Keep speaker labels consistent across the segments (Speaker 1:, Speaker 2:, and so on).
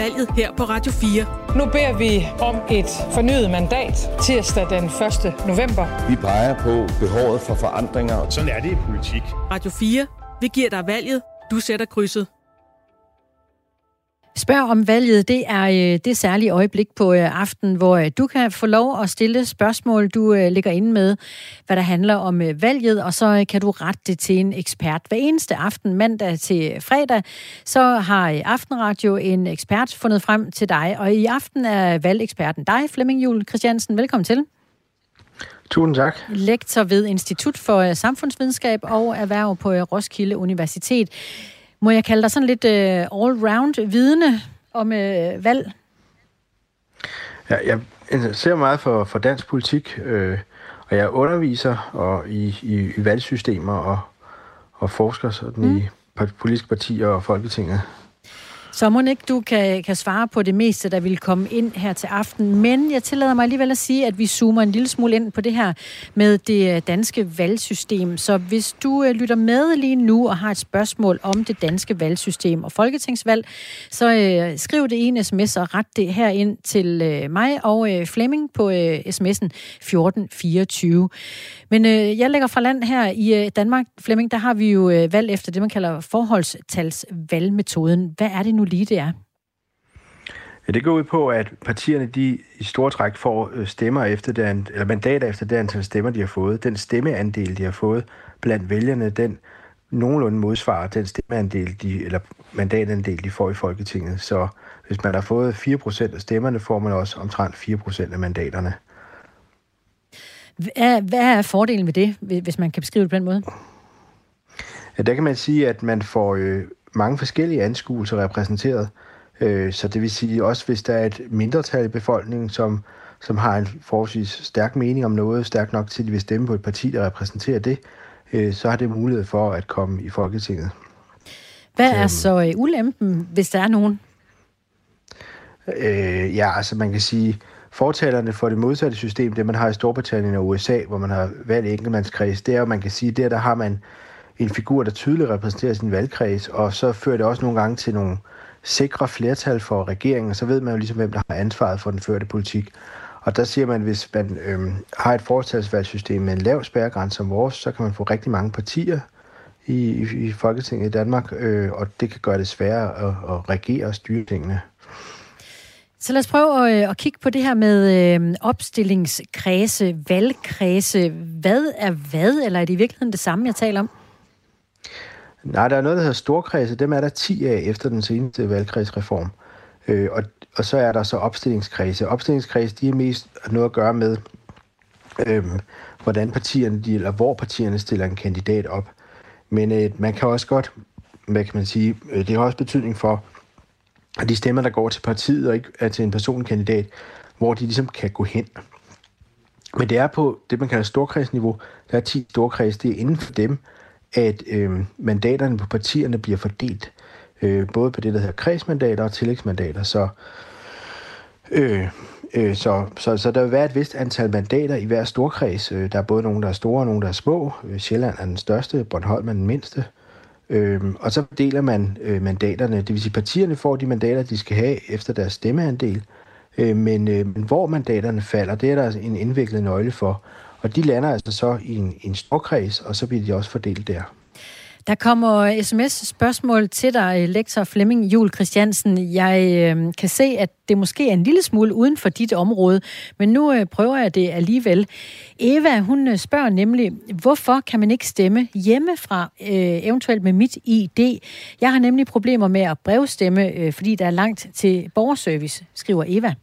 Speaker 1: valget her på Radio 4.
Speaker 2: Nu beder vi om et fornyet mandat tirsdag den 1. november.
Speaker 3: Vi peger på behovet for forandringer.
Speaker 4: Sådan er det i politik.
Speaker 1: Radio 4. Vi giver dig valget. Du sætter krydset.
Speaker 5: Spørg om valget, det er øh, det særlige øjeblik på øh, aften, hvor øh, du kan få lov at stille spørgsmål, du ligger inde med, hvad der handler om valget, og så kan du rette det til en ekspert. Hver eneste aften, mandag til fredag, så har Aftenradio en ekspert fundet frem til dig, og i aften er valgeksperten dig, Flemming Jul Christiansen. Velkommen til.
Speaker 6: Tusind tak.
Speaker 5: Lektor ved Institut for Samfundsvidenskab og Erhverv på Roskilde Universitet. Må jeg kalde dig sådan lidt uh, all-round vidne om uh, valg?
Speaker 6: Ja, jeg interesserer meget for, for dansk politik, øh, og jeg underviser og i, i, i valgsystemer og, og forsker sådan mm. i politiske partier og Folketinget.
Speaker 5: Så må ikke du kan, kan svare på det meste, der vil komme ind her til aften. Men jeg tillader mig alligevel at sige, at vi zoomer en lille smule ind på det her med det øh, danske valgsystem. Så hvis du øh, lytter med lige nu og har et spørgsmål om det danske valgsystem og folketingsvalg, så øh, skriv det i en sms og ret det her ind til øh, mig og øh, Flemming på øh, sms'en 1424. Men øh, jeg lægger fra land her i øh, Danmark, Flemming, der har vi jo øh, valg efter det, man kalder forholdstalsvalgmetoden. Hvad er det nu lige, det er?
Speaker 6: Ja, det går ud på, at partierne de i store træk får øh, stemmer efter det, eller mandater efter det antal stemmer, de har fået. Den stemmeandel, de har fået blandt vælgerne, den nogenlunde modsvarer den stemmeandel, de, eller mandatandel, de får i Folketinget. Så hvis man har fået 4% af stemmerne, får man også omtrent 4% af mandaterne.
Speaker 5: Hvad, hvad er fordelen ved det, hvis man kan beskrive det på den måde?
Speaker 6: Ja, der kan man sige, at man får øh, mange forskellige anskuelser repræsenteret. Øh, så det vil sige, også hvis der er et mindretal i befolkningen, som, som har en forholdsvis stærk mening om noget, stærk nok til, at de vil stemme på et parti, der repræsenterer det, øh, så har det mulighed for at komme i Folketinget.
Speaker 5: Hvad er så øh, ulempen, hvis der er nogen?
Speaker 6: Øh, ja, altså man kan sige, fortalerne for det modsatte system, det man har i Storbritannien og USA, hvor man har valgt enkeltmandskreds, det er jo, man kan sige, der, der har man en figur, der tydeligt repræsenterer sin valgkreds, og så fører det også nogle gange til nogle sikre flertal for regeringen, og så ved man jo ligesom, hvem der har ansvaret for den førte politik. Og der siger man, at hvis man øhm, har et fortalsvalgssystem med en lav spærregrænse som vores, så kan man få rigtig mange partier i, i, i Folketinget i Danmark, øh, og det kan gøre det sværere at, at regere og styre tingene.
Speaker 5: Så lad os prøve at, øh, at kigge på det her med øh, opstillingskredse, valgkredse. Hvad er hvad, eller er det i virkeligheden det samme, jeg taler om?
Speaker 6: Nej, der er noget, der hedder storkredse. Dem er der 10 af efter den seneste valgkredsreform. Øh, og, og så er der så opstillingskredse. Opstillingskredse, de er mest noget at gøre med, øh, hvordan partierne, de, eller hvor partierne stiller en kandidat op. Men øh, man kan også godt, hvad kan man sige, øh, det har også betydning for, at de stemmer, der går til partiet og ikke er til en personkandidat, hvor de ligesom kan gå hen. Men det er på det, man kalder storkredsniveau. Der er 10 storkreds. Det er inden for dem, at øh, mandaterne på partierne bliver fordelt. Øh, både på det, der hedder kredsmandater og tillægsmandater. Så, øh, øh, så, så, så der vil være et vist antal mandater i hver storkreds. Øh, der er både nogle, der er store og nogle, der er små. Øh, Sjælland er den største, Bornholm er den mindste. Øh, og så deler man øh, mandaterne. Det vil sige, partierne får de mandater, de skal have efter deres stemmeandel. Øh, men, øh, men hvor mandaterne falder, det er der altså en indviklet nøgle for. Og de lander altså så i en, en storkreds, og så bliver de også fordelt der.
Speaker 5: Der kommer sms-spørgsmål til dig, øh, lektor Flemming Jul Christiansen. Jeg øh, kan se, at det måske er en lille smule uden for dit område, men nu øh, prøver jeg det alligevel. Eva, hun øh, spørger nemlig, hvorfor kan man ikke stemme hjemmefra, øh, eventuelt med mit ID? Jeg har nemlig problemer med at brevstemme, øh, fordi der er langt til borgerservice, skriver Eva.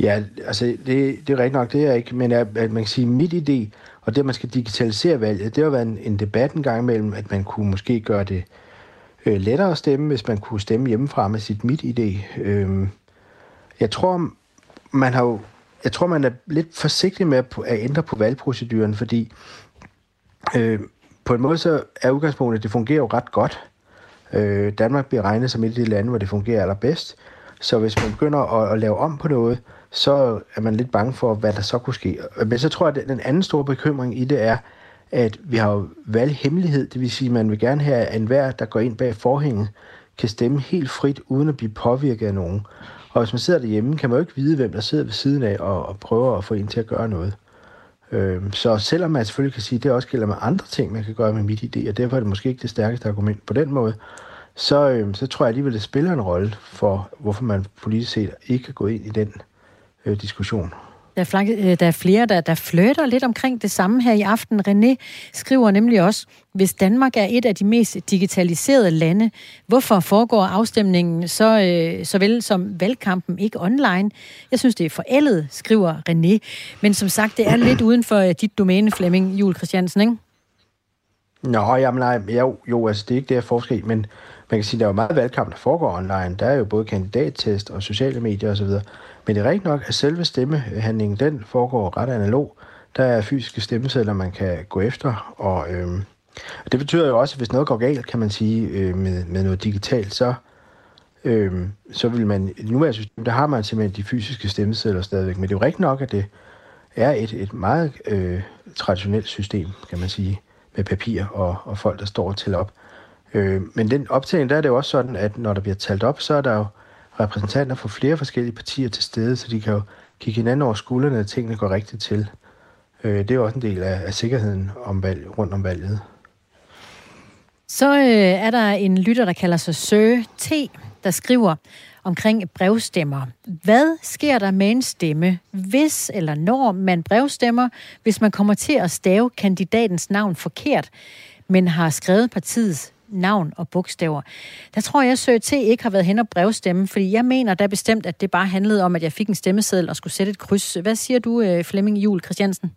Speaker 6: Ja, altså det, det er rigtigt nok, det er ikke, men at, at man kan sige, mit idé, og det, at man skal digitalisere valget, det har været en, en debat en gang imellem, at man kunne måske gøre det øh, lettere at stemme, hvis man kunne stemme hjemmefra med sit mit idé. Øh, jeg tror, man har jo, jeg tror, man er lidt forsigtig med at, at ændre på valgproceduren, fordi øh, på en måde så er udgangspunktet, at det fungerer jo ret godt. Øh, Danmark bliver regnet som et af de lande, hvor det fungerer allerbedst. Så hvis man begynder at, at lave om på noget, så er man lidt bange for, hvad der så kunne ske. Men så tror jeg, at den anden store bekymring i det er, at vi har jo valghemmelighed, det vil sige, at man vil gerne have, at enhver, der går ind bag forhænget, kan stemme helt frit, uden at blive påvirket af nogen. Og hvis man sidder derhjemme, kan man jo ikke vide, hvem der sidder ved siden af og, og prøver at få en til at gøre noget. Øh, så selvom man selvfølgelig kan sige, at det også gælder med andre ting, man kan gøre med mit idé, og derfor er det måske ikke det stærkeste argument på den måde, så, øh, så tror jeg alligevel, det spiller en rolle for, hvorfor man politisk set ikke kan gå ind i den øh, diskussion.
Speaker 5: Der er, flere, øh, der er flere, der, der flirter lidt omkring det samme her i aften. René skriver nemlig også, hvis Danmark er et af de mest digitaliserede lande, hvorfor foregår afstemningen så øh, såvel som valgkampen ikke online? Jeg synes, det er forældet, skriver René. Men som sagt, det er lidt uden for øh, dit domæne, Flemming Jul Christiansen, ikke?
Speaker 6: Nå, jamen nej, jo, jo, altså det er ikke det her forskel, men man kan sige, at der er jo meget valgkamp, der foregår online. Der er jo både kandidattest og sociale medier osv. Men det er rigtigt nok, at selve stemmehandlingen, den foregår ret analog. Der er fysiske stemmesedler, man kan gå efter, og, øhm, og det betyder jo også, at hvis noget går galt, kan man sige, øh, med, med noget digitalt, så, øh, så vil man, nu nuværende system, der har man simpelthen de fysiske stemmesedler stadigvæk. Men det er jo rigtigt nok, at det er et, et meget øh, traditionelt system, kan man sige, med papir og, og folk, der står til op. Øh, men den optælling, der er det jo også sådan, at når der bliver talt op, så er der jo repræsentanter fra flere forskellige partier til stede, så de kan jo kigge hinanden over skuldrene, at tingene går rigtigt til. Øh, det er også en del af, af sikkerheden om valg, rundt om valget.
Speaker 5: Så øh, er der en lytter, der kalder sig Sir T, der skriver omkring brevstemmer. Hvad sker der med en stemme, hvis eller når man brevstemmer, hvis man kommer til at stave kandidatens navn forkert, men har skrevet partiets navn og bogstaver. Der tror jeg, at T ikke har været hen og brevstemme, fordi jeg mener da bestemt, at det bare handlede om, at jeg fik en stemmeseddel og skulle sætte et kryds. Hvad siger du, øh, Flemming Jul Christiansen?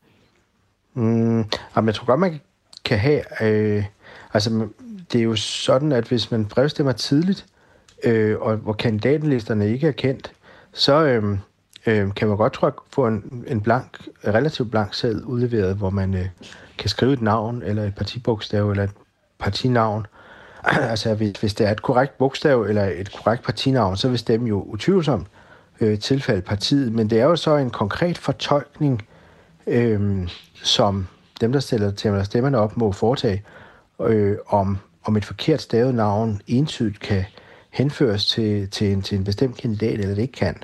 Speaker 6: Mm, jamen, jeg tror godt, man kan have... Øh, altså, det er jo sådan, at hvis man brevstemmer tidligt, øh, og hvor kandidatenlisterne ikke er kendt, så øh, øh, kan man godt, tror jeg, få en, en blank, relativt blank sæd udleveret, hvor man øh, kan skrive et navn, eller et partibogstav, eller et partinavn, altså hvis, hvis det er et korrekt bogstav eller et korrekt partinavn, så vil stemmen jo utvivlsomt øh, tilfælde partiet. Men det er jo så en konkret fortolkning, øh, som dem, der stiller til stemmerne op, må foretage, øh, om, om et forkert stavet navn entydigt kan henføres til, til, en, til en bestemt kandidat, eller det ikke kan.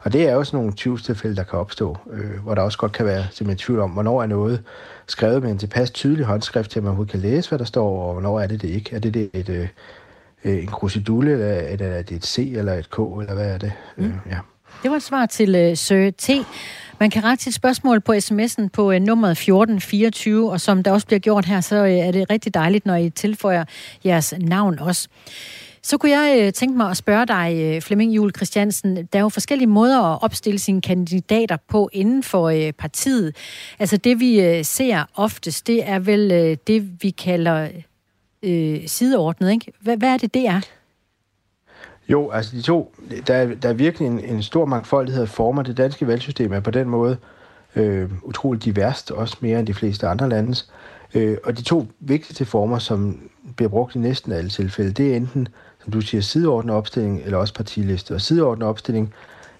Speaker 6: Og det er jo sådan nogle tvivlstilfælde, der kan opstå, øh, hvor der også godt kan være simpelthen tvivl om, hvornår er noget skrevet med en tilpas tydelig håndskrift, til at man overhovedet kan læse, hvad der står, og hvornår er det det ikke. Er det, det et, øh, øh en krusidulle, eller er det, er det et C, eller et K, eller hvad er det? Mm. Øh, ja.
Speaker 5: Det var et svar til uh, Sir T. Man kan rette sit spørgsmål på sms'en på uh, nummeret 1424, og som der også bliver gjort her, så uh, er det rigtig dejligt, når I tilføjer jeres navn også. Så kunne jeg øh, tænke mig at spørge dig, øh, Flemming Jul Christiansen. Der er jo forskellige måder at opstille sine kandidater på inden for øh, partiet. Altså det, vi øh, ser oftest, det er vel øh, det, vi kalder øh, sideordnet, ikke? Hvad, hvad er det, det er?
Speaker 6: Jo, altså de to, der er, der er virkelig en, en stor mangfoldighed af former. Det danske valgsystem er på den måde øh, utroligt diverst, også mere end de fleste andre landes. Øh, og de to vigtigste former, som bliver brugt i næsten alle tilfælde, det er enten du siger, sideordnet opstilling, eller også partiliste. Og sideordnet opstilling,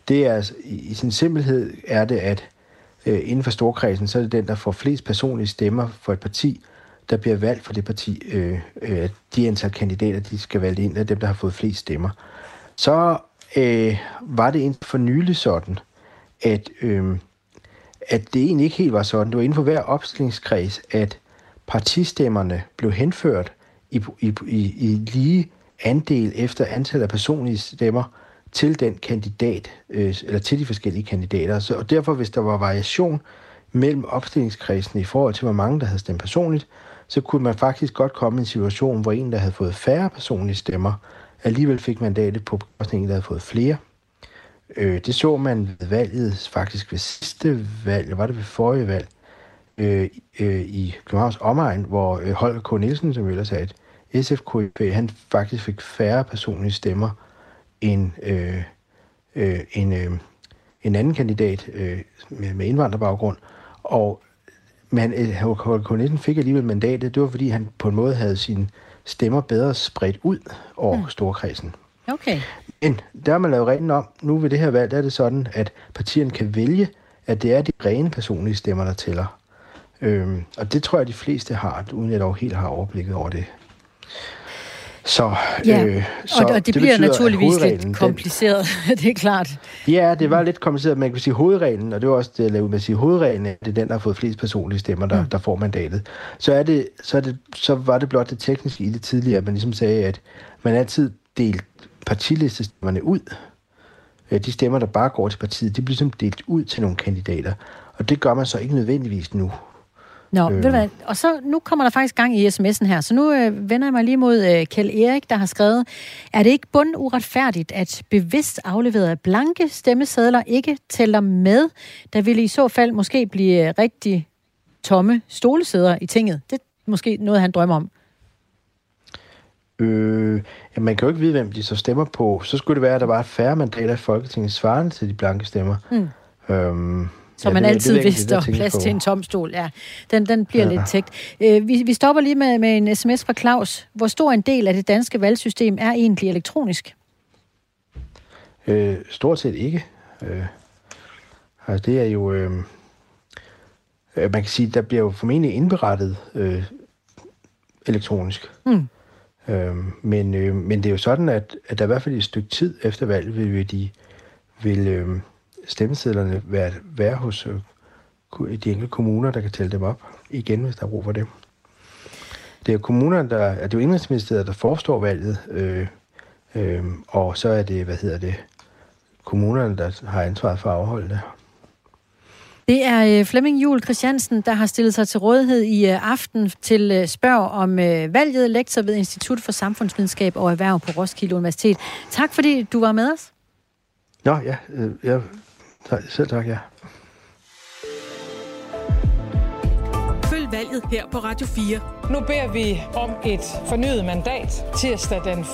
Speaker 6: det er altså, i sin simpelhed er det, at øh, inden for storkredsen, så er det den, der får flest personlige stemmer for et parti, der bliver valgt for det parti. Øh, øh, de antal kandidater, de skal vælge ind, er dem, der har fået flest stemmer. Så øh, var det inden for nylig sådan, at, øh, at det egentlig ikke helt var sådan. Det var inden for hver opstillingskreds, at partistemmerne blev henført i, i, i, i lige andel efter antallet af personlige stemmer til den kandidat, øh, eller til de forskellige kandidater. Så, og derfor, hvis der var variation mellem opstillingskredsen i forhold til, hvor mange der havde stemt personligt, så kunne man faktisk godt komme i en situation, hvor en, der havde fået færre personlige stemmer, alligevel fik mandatet på bekostning en, der havde fået flere. Øh, det så man ved valget, faktisk ved sidste valg, var det ved forrige valg, øh, øh, i Københavns omegn, hvor øh, Holger K. Nielsen, som ellers er et SFKP, han faktisk fik færre personlige stemmer end øh, øh, en, øh, en anden kandidat øh, med, med indvandrerbaggrund. Og men Holger øh, Nielsen fik alligevel mandatet, det var fordi han på en måde havde sine stemmer bedre spredt ud over mm. storkredsen.
Speaker 5: Okay.
Speaker 6: Men der har man lavet reglen om, nu ved det her valg, der er det sådan, at partierne kan vælge, at det er de rene personlige stemmer, der tæller. Øhm, og det tror jeg, de fleste har, uden jeg dog helt har overblikket over det. Så,
Speaker 5: ja. øh, så og, og det, det bliver betyder, naturligvis lidt kompliceret, den, det er klart.
Speaker 6: Ja, det var lidt kompliceret. Man kan sige hovedreglen, og det var også det, jeg lavede med at sige hovedreglen, det er den, der har fået flest personlige stemmer, der, mm. der får mandatet. Så, er det, så, er det, så var det blot det tekniske i det tidligere, at man ligesom sagde, at man altid delt partilistestemmerne ud. De stemmer, der bare går til partiet, de bliver ligesom delt ud til nogle kandidater. Og det gør man så ikke nødvendigvis nu.
Speaker 5: Nå, øh. ved du hvad? Og så nu kommer der faktisk gang i sms'en her. Så nu øh, vender jeg mig lige mod øh, Kjell Erik, der har skrevet, er det ikke bund uretfærdigt, at bevidst afleverede blanke stemmesedler ikke tæller med? Der ville i så fald måske blive øh, rigtig tomme stolesæder i tinget. Det er måske noget, han drømmer om.
Speaker 6: Øh, ja, man kan jo ikke vide, hvem de så stemmer på. Så skulle det være, at der var færre mandater i Folketinget svarende til de blanke stemmer. Mm. Øhm,
Speaker 5: så ja, man det, altid det, vidste, der plads på. til en tom stol. Ja, den, den bliver ja. lidt tægt. Øh, vi, vi stopper lige med, med en sms fra Claus. Hvor stor en del af det danske valgsystem er egentlig elektronisk?
Speaker 6: Øh, stort set ikke. Øh, altså det er jo... Øh, man kan sige, der bliver jo formentlig indberettet øh, elektronisk. Mm. Øh, men, øh, men det er jo sådan, at, at der i hvert fald i et stykke tid efter valget vil, vil de vil, øh, stemmesedlerne være, være hos øh, de enkelte kommuner, der kan tælle dem op igen, hvis der er brug for det. Det er kommunerne, der, er det jo Indrigsministeriet, der forestår valget, øh, øh, og så er det, hvad hedder det, kommunerne, der har ansvaret for at afholde det.
Speaker 5: Det er øh, Flemming Jul Christiansen, der har stillet sig til rådighed i øh, aften til spørg om valget, lektor ved Institut for Samfundsvidenskab og Erhverv på Roskilde Universitet. Tak fordi du var med os.
Speaker 6: Nå ja, jeg Tak, selv tak, ja.
Speaker 1: Følg valget her på Radio 4.
Speaker 2: Nu beder vi om et fornyet mandat tirsdag den 1.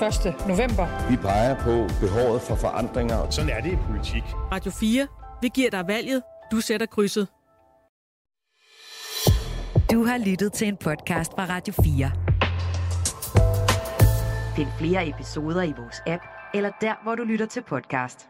Speaker 2: november.
Speaker 3: Vi peger på behovet for forandringer.
Speaker 4: Sådan er det i politik.
Speaker 1: Radio 4. Vi giver dig valget. Du sætter krydset.
Speaker 7: Du har lyttet til en podcast fra Radio 4. Find flere episoder i vores app, eller der, hvor du lytter til podcast.